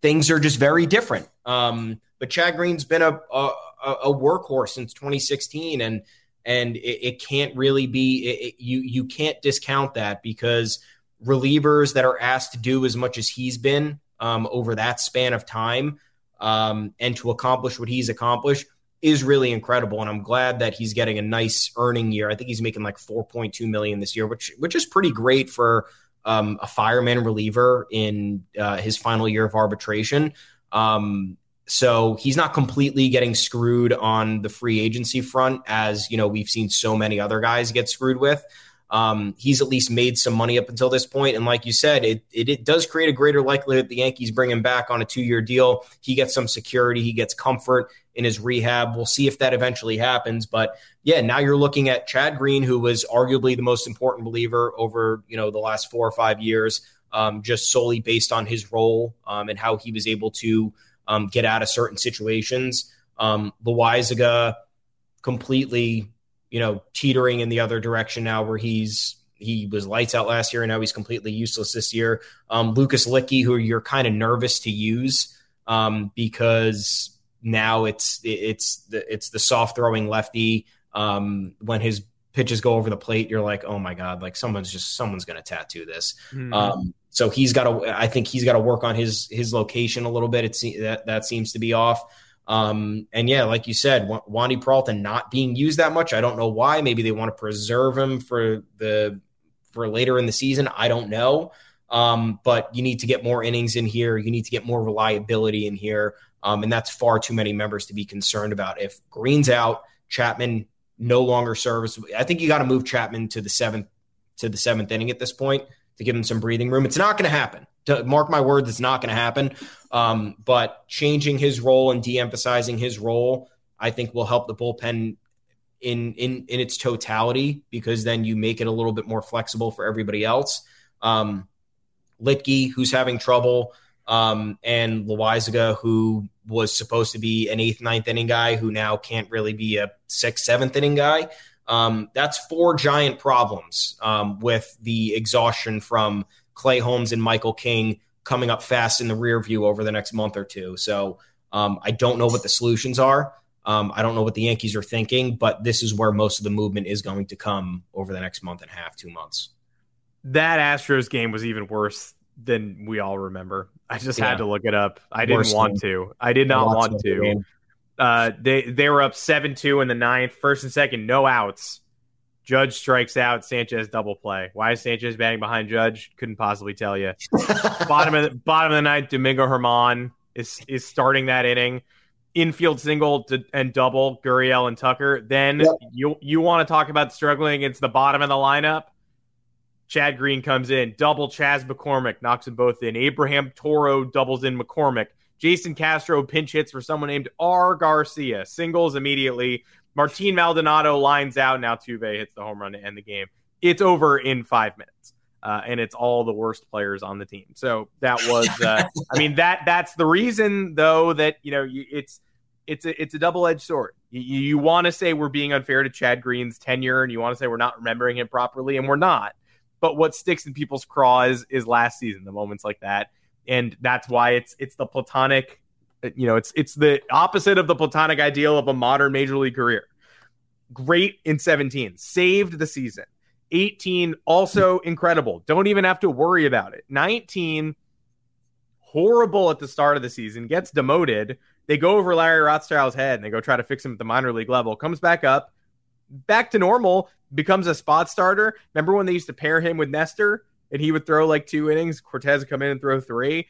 things are just very different. Um, but Chad Green's been a, a, a workhorse since 2016. And and it, it can't really be it, you you can't discount that because relievers that are asked to do as much as he's been um, over that span of time um, and to accomplish what he's accomplished is really incredible. And I'm glad that he's getting a nice earning year. I think he's making like 4.2 million this year, which which is pretty great for um, a fireman reliever in uh, his final year of arbitration. Um, so he's not completely getting screwed on the free agency front, as you know we've seen so many other guys get screwed with. Um, he's at least made some money up until this point, and like you said, it, it, it does create a greater likelihood the Yankees bring him back on a two year deal. He gets some security, he gets comfort in his rehab. We'll see if that eventually happens, but yeah, now you're looking at Chad Green, who was arguably the most important believer over you know the last four or five years, um, just solely based on his role um, and how he was able to um, get out of certain situations. Um, Loaisiga completely, you know, teetering in the other direction now, where he's he was lights out last year and now he's completely useless this year. Um, Lucas Luetge, who you're kind of nervous to use um, because now it's it's the it's the soft throwing lefty. Um, when his pitches go over the plate, you're like, oh my god, like someone's just someone's going to tattoo this. Mm-hmm. So he's got to. I think he's got to work on his his location a little bit. It's that that seems to be off. Um, and yeah, like you said, Wandy Peralta not being used that much. I don't know why. Maybe they want to preserve him for the for later in the season. I don't know. Um, but you need to get more innings in here. You need to get more reliability in here. Um, and that's far too many members to be concerned about. If Green's out, Chapman no longer serves. I think you got to move Chapman to the seventh to the seventh inning at this point to give him some breathing room. It's not going to happen. Mark my words, it's not going to happen. Um, but changing his role and de-emphasizing his role, I think will help the bullpen in in in its totality because then you make it a little bit more flexible for everybody else. Um, Luetge, who's having trouble, um, and Loaisiga, who was supposed to be an eighth, ninth inning guy, who now can't really be a sixth, seventh inning guy. Um, that's four giant problems um, with the exhaustion from Clay Holmes and Michael King coming up fast in the rear view over the next month or two. So um, I don't know what the solutions are. Um, I don't know what the Yankees are thinking, but this is where most of the movement is going to come over the next month and a half, two months. That Astros game was even worse than we all remember. I just yeah. had to look it up. I didn't want to. I did not want to. Uh, they they were up seven two in the ninth, first and second, no outs. Judge strikes out. Sanchez double play. Why is Sanchez batting behind Judge? Couldn't possibly tell you. bottom of the, bottom of the ninth, Domingo German is is starting that inning. Infield single to, and double Gurriel and Tucker. Then yep. you you want to talk about struggling against the bottom of the lineup? Chad Green comes in, double Chas McCormick knocks them both in. Abraham Toro doubles in McCormick. Jason Castro pinch hits for someone named R. Garcia. Singles immediately. Martin Maldonado lines out. Now Tuve hits the home run to end the game. It's over in five minutes. Uh, and it's all the worst players on the team. So that was, uh, I mean, that that's the reason, though, that you know it's it's a it's a double edged sword. You, you want to say we're being unfair to Chad Green's tenure, and you want to say we're not remembering him properly, and we're not. But what sticks in people's craws is last season, the moments like that and that's why it's it's the platonic you know it's it's the opposite of the platonic ideal of a modern major league career. Great in 17 saved the season. 18 also incredible. Don't even have to worry about it. 19 horrible at the start of the season gets demoted. They go over larry rothschild's head and they go try to fix him at the minor league level. Comes back up back to normal becomes a spot starter. Remember when they used to pair him with nestor and he would throw like two innings. Cortes would come in and throw three.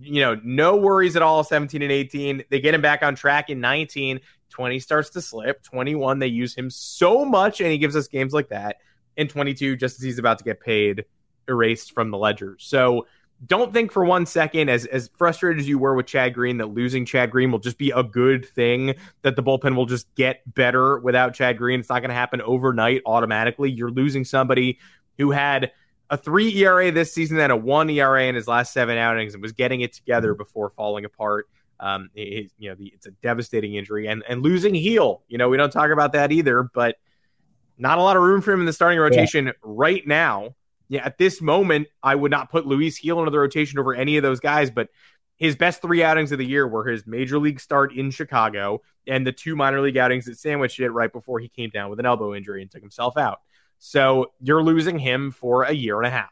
You know, no worries at all. 17 and 18. They get him back on track in 19. 20 starts to slip. 21, they use him so much, and he gives us games like that. In 22, just as he's about to get paid, erased from the ledger. So don't think for one second, as as frustrated as you were with Chad Green, that losing Chad Green will just be a good thing. That the bullpen will just get better without Chad Green. It's not going to happen overnight automatically. You're losing somebody who had a three ERA this season and a one ERA in his last seven outings and was getting it together before falling apart. Um, you know, the, it's a devastating injury and and losing Gil. You know, we don't talk about that either, but not a lot of room for him in the starting rotation yeah. right now. Yeah, at this moment, I would not put Luis Gil into the rotation over any of those guys, but his best three outings of the year were his major league start in Chicago and the two minor league outings that sandwiched it right before he came down with an elbow injury and took himself out. So you're losing him for a year and a half.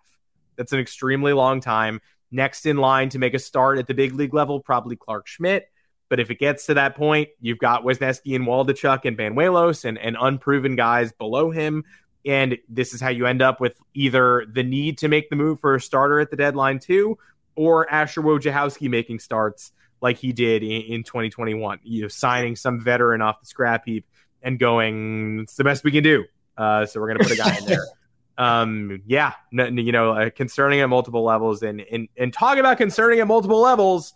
That's an extremely long time. Next in line to make a start at the big league level, probably Clarke Schmidt. But if it gets to that point, you've got Wesneski and Waldichuk and Banuelos and, and unproven guys below him. And this is how you end up with either the need to make the move for a starter at the deadline, too, or Asher Wojciechowski making starts like he did in, in 2021, you know, signing some veteran off the scrap heap and going, it's the best we can do. Uh, so we're going to put a guy in there. Um, yeah, you know, uh, concerning at multiple levels. And, and, and talking about concerning at multiple levels,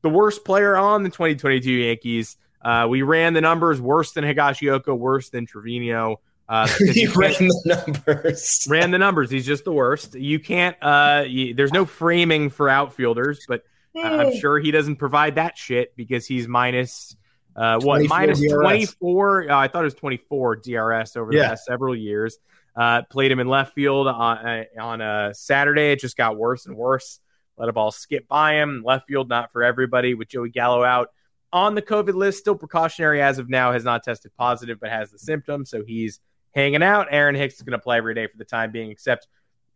the worst player on the 2022 Yankees. Uh, we ran the numbers worse than Higashioka, worse than Trevino. Uh, he ran the numbers. ran the numbers. He's just the worst. You can't. Uh, you, there's no framing for outfielders, but uh, I'm sure he doesn't provide that shit because he's minus. Uh, what minus DRS. 24? Uh, I thought it was 24 DRS over the past several years. Uh, played him in left field on uh, on a Saturday. It just got worse and worse. Let a ball skip by him. Left field not for everybody. With Joey Gallo out on the COVID list, still precautionary as of now. Has not tested positive, but has the symptoms, so he's hanging out. Aaron Hicks is going to play every day for the time being, except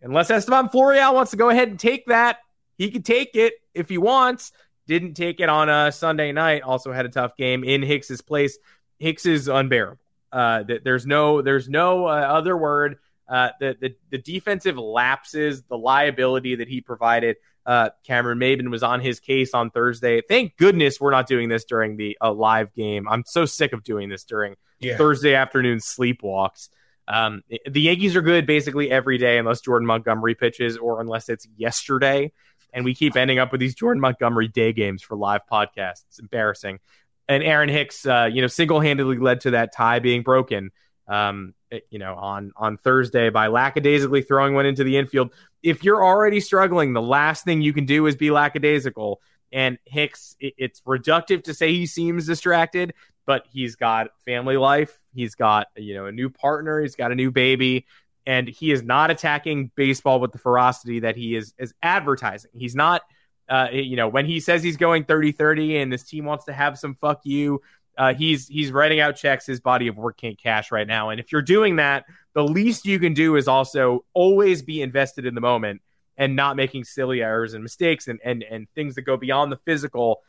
unless Estevan Florial wants to go ahead and take that, he could take it if he wants. Didn't take it on a Sunday night. Also had a tough game in Hicks's place. Hicks is unbearable. Uh, there's no there's no uh, other word. Uh, the, the the defensive lapses, the liability that he provided. Uh, Cameron Maybin was on his case on Thursday. Thank goodness we're not doing this during the uh, live game. I'm so sick of doing this during yeah. Thursday afternoon sleepwalks. Um, the Yankees are good basically every day unless Jordan Montgomery pitches or unless it's yesterday. And we keep ending up with these Jordan Montgomery day games for live podcasts. It's embarrassing. And Aaron Hicks, uh, you know, single handedly led to that tie being broken. Um, you know, on on Thursday by lackadaisically throwing one into the infield. If you're already struggling, the last thing you can do is be lackadaisical. And Hicks, it, it's reductive to say he seems distracted, but he's got family life. He's got you know a new partner. He's got a new baby, and he is not attacking baseball with the ferocity that he is is advertising. He's not. Uh, you know, when he says he's going 30 30 and this team wants to have some fuck you, uh, he's he's writing out checks. His body of work can't cash right now. And if you're doing that, the least you can do is also always be invested in the moment and not making silly errors and mistakes and and and things that go beyond the physical.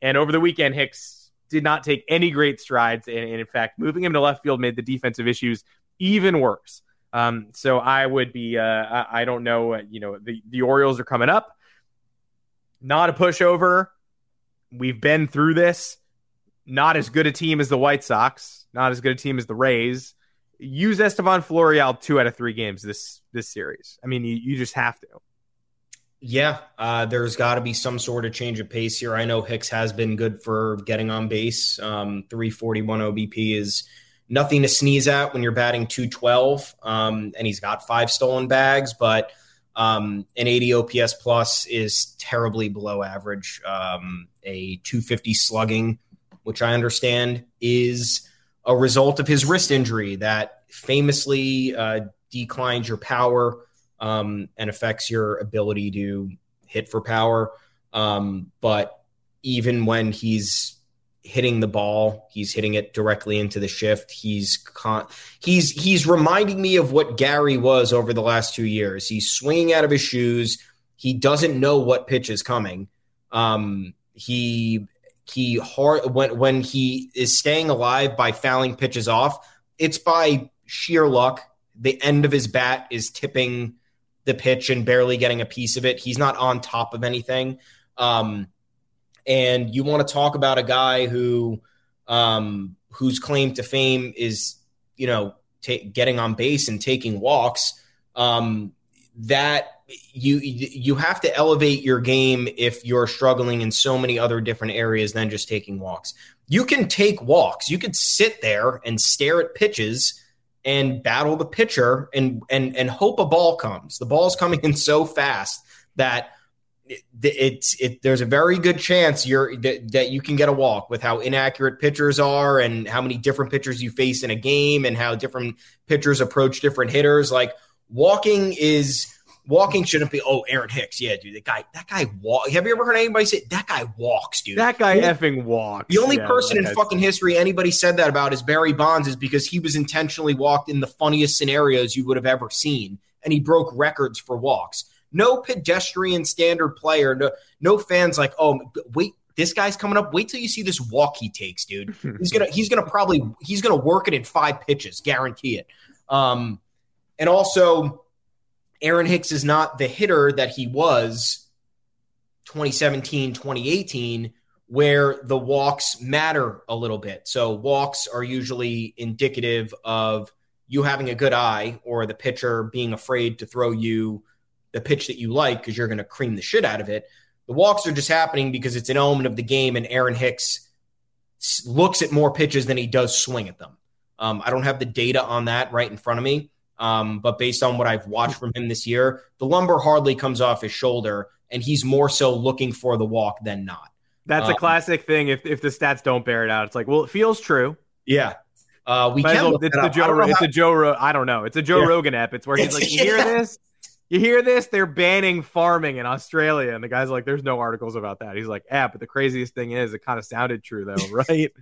And over the weekend, Hicks did not take any great strides, and, and in fact, moving him to left field made the defensive issues even worse. Um, so I would be, uh, I, I don't know, uh, you know, the the Orioles are coming up, not a pushover. We've been through this not as good a team as the White Sox, not as good a team as the Rays. Use Estevan Florial two out of three games this this series. I mean, you, you just have to. Yeah, uh, there's got to be some sort of change of pace here. I know Hicks has been good for getting on base. Um, 341 OBP is nothing to sneeze at when you're batting 212, um, and he's got five stolen bags, but um, an 80 OPS plus is terribly below average. Um, a 250 slugging which I understand is a result of his wrist injury that famously uh, declines your power um, and affects your ability to hit for power. Um, but even when he's hitting the ball, he's hitting it directly into the shift. He's con- he's he's reminding me of what Gary was over the last two years. He's swinging out of his shoes. He doesn't know what pitch is coming. Um, he he hard when when he is staying alive by fouling pitches off, it's by sheer luck. The end of his bat is tipping the pitch and barely getting a piece of it. He's not on top of anything. Um, and you want to talk about a guy who um, whose claim to fame is you know t- getting on base and taking walks. Um, that you you have to elevate your game if you're struggling in so many other different areas than just taking walks. You can take walks. You could sit there and stare at pitches and battle the pitcher and and and hope a ball comes. The ball's coming in so fast that it's it, there's a very good chance you're that, that you can get a walk with how inaccurate pitchers are and how many different pitchers you face in a game and how different pitchers approach different hitters like walking is walking shouldn't be. Oh, Aaron Hicks, yeah, dude, that guy, that guy walk. Have you ever heard anybody say that guy walks, dude? That guy effing walks. The only yeah, person in fucking history anybody said that about is Barry Bonds, is because he was intentionally walked in the funniest scenarios you would have ever seen, and he broke records for walks. No pedestrian standard player, no, no fans like, oh, wait, this guy's coming up. Wait till you see this walk he takes, dude. He's gonna he's gonna probably he's gonna work it in five pitches, guarantee it. Um, and also, Aaron Hicks is not the hitter that he was 2017, 2018, where the walks matter a little bit. So walks are usually indicative of you having a good eye or the pitcher being afraid to throw you the pitch that you like because you're going to cream the shit out of it. The walks are just happening because it's an element of the game, and Aaron Hicks looks at more pitches than he does swing at them. Um, I don't have the data on that right in front of me, um, but based on what I've watched from him this year, the lumber hardly comes off his shoulder, and he's more so looking for the walk than not. That's um, a classic thing. If if the stats don't bear it out, it's like, well, it feels true. Yeah. Uh, we can well, it's the Joe. It's how- a Joe. I don't know. It's a Joe yeah. Rogan app. It's where he's like, you hear this? You hear this? They're banning farming in Australia. And the guy's like, there's no articles about that. He's like, yeah, but the craziest thing is it kind of sounded true though, right?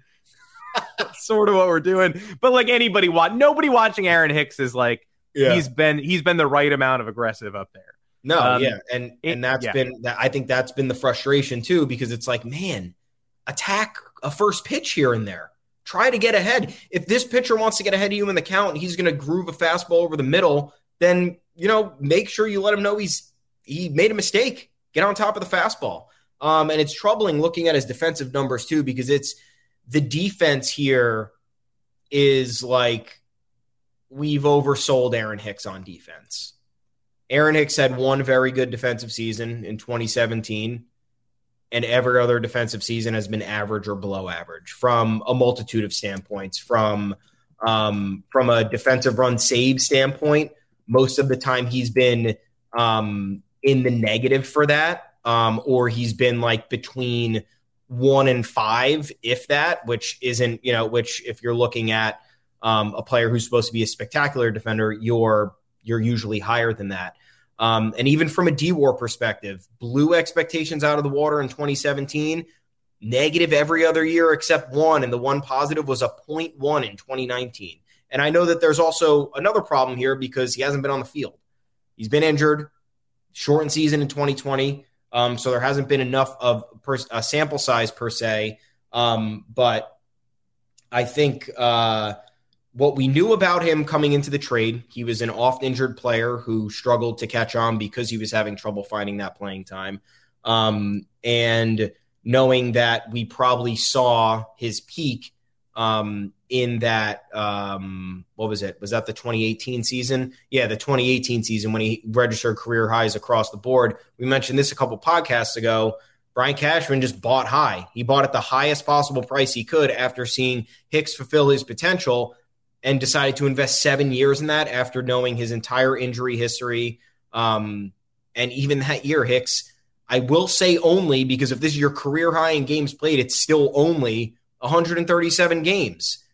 sort of what we're doing. But like anybody watch nobody watching Aaron Hicks is like yeah. he's been he's been the right amount of aggressive up there. No, um, yeah. And it, and that's yeah. been that I think that's been the frustration too, because it's like, man, attack a first pitch here and there. Try to get ahead. If this pitcher wants to get ahead of you in the count he's gonna groove a fastball over the middle, then you know, make sure you let him know he's he made a mistake. Get on top of the fastball. Um, and it's troubling looking at his defensive numbers too, because it's the defense here is like we've oversold Aaron Hicks on defense. Aaron Hicks had one very good defensive season in 2017, and every other defensive season has been average or below average from a multitude of standpoints. From um, from a defensive run save standpoint, most of the time he's been um, in the negative for that, um, or he's been like between one and five, if that, which isn't, you know, which if you're looking at um, a player who's supposed to be a spectacular defender, you're you're usually higher than that. Um, and even from a dWAR perspective, blew expectations out of the water in 2017, negative every other year except one. And the one positive was a 0.1 in 2019. And I know that there's also another problem here because he hasn't been on the field. He's been injured, shortened season in 2020. Um, so there hasn't been enough of a sample size per se. Um, but I think uh, what we knew about him coming into the trade, he was an oft injured player who struggled to catch on because he was having trouble finding that playing time. Um, and knowing that we probably saw his peak um, in that um, what was it? Was that the 2018 season? Yeah, the 2018 season when he registered career highs across the board. We mentioned this a couple podcasts ago. Brian Cashman just bought high. He bought at the highest possible price he could after seeing Hicks fulfill his potential and decided to invest seven years in that after knowing his entire injury history. Um, and even that year, Hicks, I will say only because if this is your career high in games played, it's still only 137 games.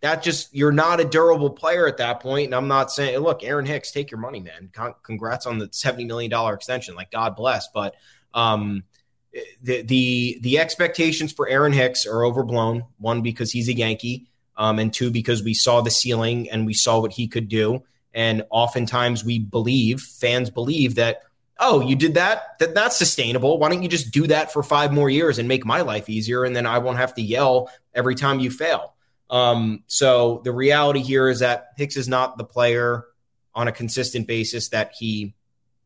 That just you're not a durable player at that point. And I'm not saying, look, Aaron Hicks, take your money, man. Con- congrats on the 70 million dollar extension. Like God bless, but um, the the the expectations for Aaron Hicks are overblown. One because he's a Yankee, um, and two because we saw the ceiling and we saw what he could do. And oftentimes we believe fans believe that oh, you did that? that? That's sustainable. Why don't you just do that for five more years and make my life easier? And then I won't have to yell every time you fail. Um, so the reality here is that Hicks is not the player on a consistent basis that he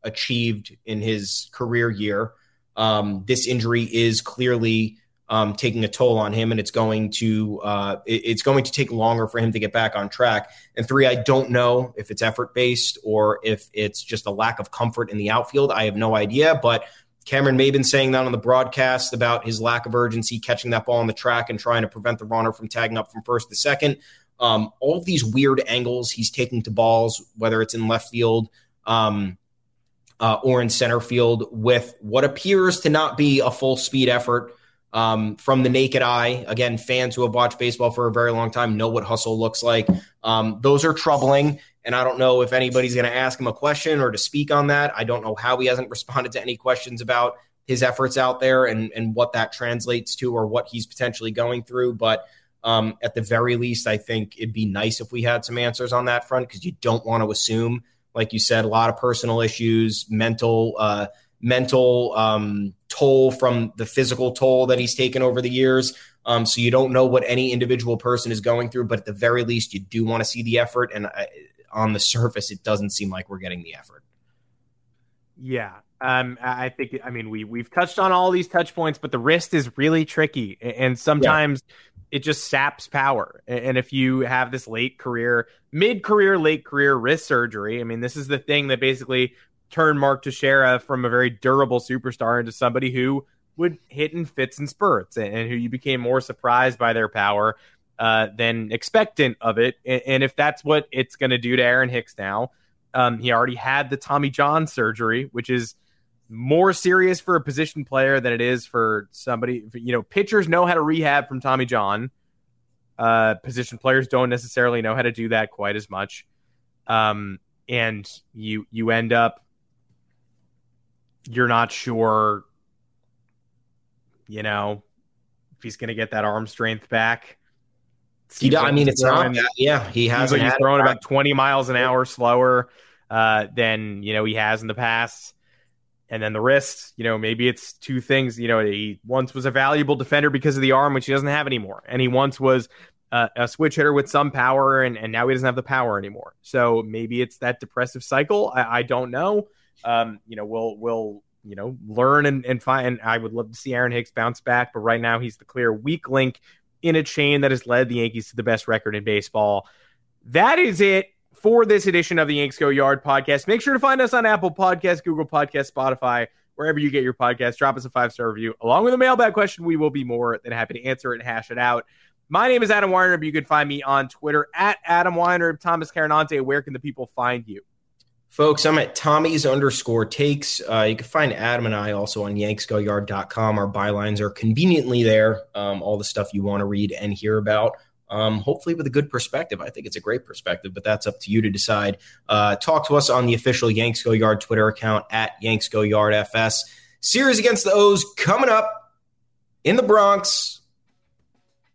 achieved in his career year. Um, this injury is clearly um, taking a toll on him, and it's going to uh, it, it's going to take longer for him to get back on track. And three, I don't know if it's effort based or if it's just a lack of comfort in the outfield. I have no idea, but Cameron Maybin saying that on the broadcast about his lack of urgency catching that ball on the track and trying to prevent the runner from tagging up from first to second. Um, all of these weird angles he's taking to balls, whether it's in left field um, uh, or in center field, with what appears to not be a full speed effort um, from the naked eye. Again, fans who have watched baseball for a very long time know what hustle looks like. Um, those are troubling. And I don't know if anybody's going to ask him a question or to speak on that. I don't know how he hasn't responded to any questions about his efforts out there and, and what that translates to or what he's potentially going through. But um, at the very least, I think it'd be nice if we had some answers on that front because you don't want to assume, like you said, a lot of personal issues, mental, uh, mental um, toll from the physical toll that he's taken over the years. Um, so you don't know what any individual person is going through, but at the very least, you do want to see the effort. And I, on the surface, it doesn't seem like we're getting the effort. Yeah, um, I think. I mean, we we've touched on all these touch points, but the wrist is really tricky, and sometimes yeah. it just saps power. And if you have this late career, mid career, late career wrist surgery, I mean, this is the thing that basically turned Mark Teixeira from a very durable superstar into somebody who would hit in fits and spurts, and who you became more surprised by their power uh, than expectant of it. And, if that's what it's going to do to Aaron Hicks now um, he already had the Tommy John surgery, which is more serious for a position player than it is for somebody. You know, pitchers know how to rehab from Tommy John. Uh, position players don't necessarily know how to do that quite as much. Um, and you you end up you're not sure, you know, if he's going to get that arm strength back. He, I mean, it's not. Yeah, he has. Like he's throwing about twenty miles an hour slower uh, than you know he has in the past. And then the wrist, you know, maybe it's two things. You know, he once was a valuable defender because of the arm, which he doesn't have anymore, and he once was uh, a switch hitter with some power, and, and now he doesn't have the power anymore. So maybe it's that depressive cycle. I, I don't know. Um, you know, we'll we'll you know learn and, and find. And I would love to see Aaron Hicks bounce back, but right now he's the clear weak link in a chain that has led the Yankees to the best record in baseball. That is it for this edition of the Yanks Go Yard podcast. Make sure to find us on Apple Podcasts, Google Podcasts, Spotify, wherever you get your podcast. Drop us a five star review along with a mailbag question. We will be more than happy to answer it and hash it out. My name is Adam Weiner. You can find me on Twitter at Adam Weiner. Thomas Carannante, where can the people find you? Folks, I'm at Tommy's underscore takes. Uh, you can find Adam and I also on yanksgoyard.com. Our bylines are conveniently there. Um, all the stuff you want to read and hear about um, hopefully with a good perspective. I think it's a great perspective, but that's up to you to decide. Uh, talk to us on the official Yanks Go Yard Twitter account at Yanks Go Yard FS. Series against the O's coming up in the Bronx.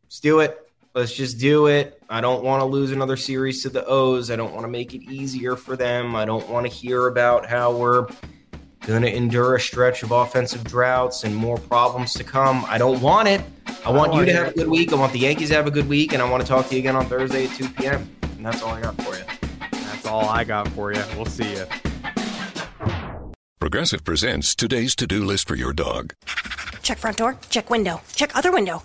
Let's do it. Let's just do it. I don't want to lose another series to the O's. I don't want to make it easier for them. I don't want to hear about how we're going to endure a stretch of offensive droughts and more problems to come. I don't want it. I want you to have a good week. I want the Yankees to have a good week, and I want to talk to you again on Thursday at 2 p.m. And that's all I got for you. That's all I got for you. We'll see you. Progressive presents today's to do list for your dog. Check front door, check window, check other window.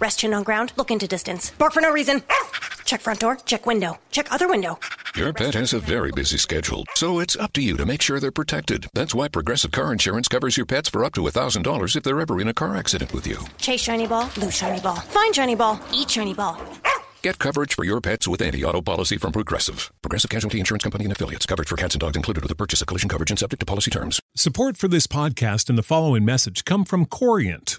Rest chin on ground, look into distance. Bark for no reason. Ah! Check front door, check window, check other window. Your pet has a very busy schedule, so it's up to you to make sure they're protected. That's why Progressive Car Insurance covers your pets for up to $1,000 if they're ever in a car accident with you. Chase shiny ball, lose shiny ball. Find shiny ball, eat shiny ball. Ah! Get coverage for your pets with anti-auto policy from Progressive. Progressive Casualty Insurance Company and affiliates. Coverage for cats and dogs included with the purchase of collision coverage and subject to policy terms. Support for this podcast and the following message come from Corient.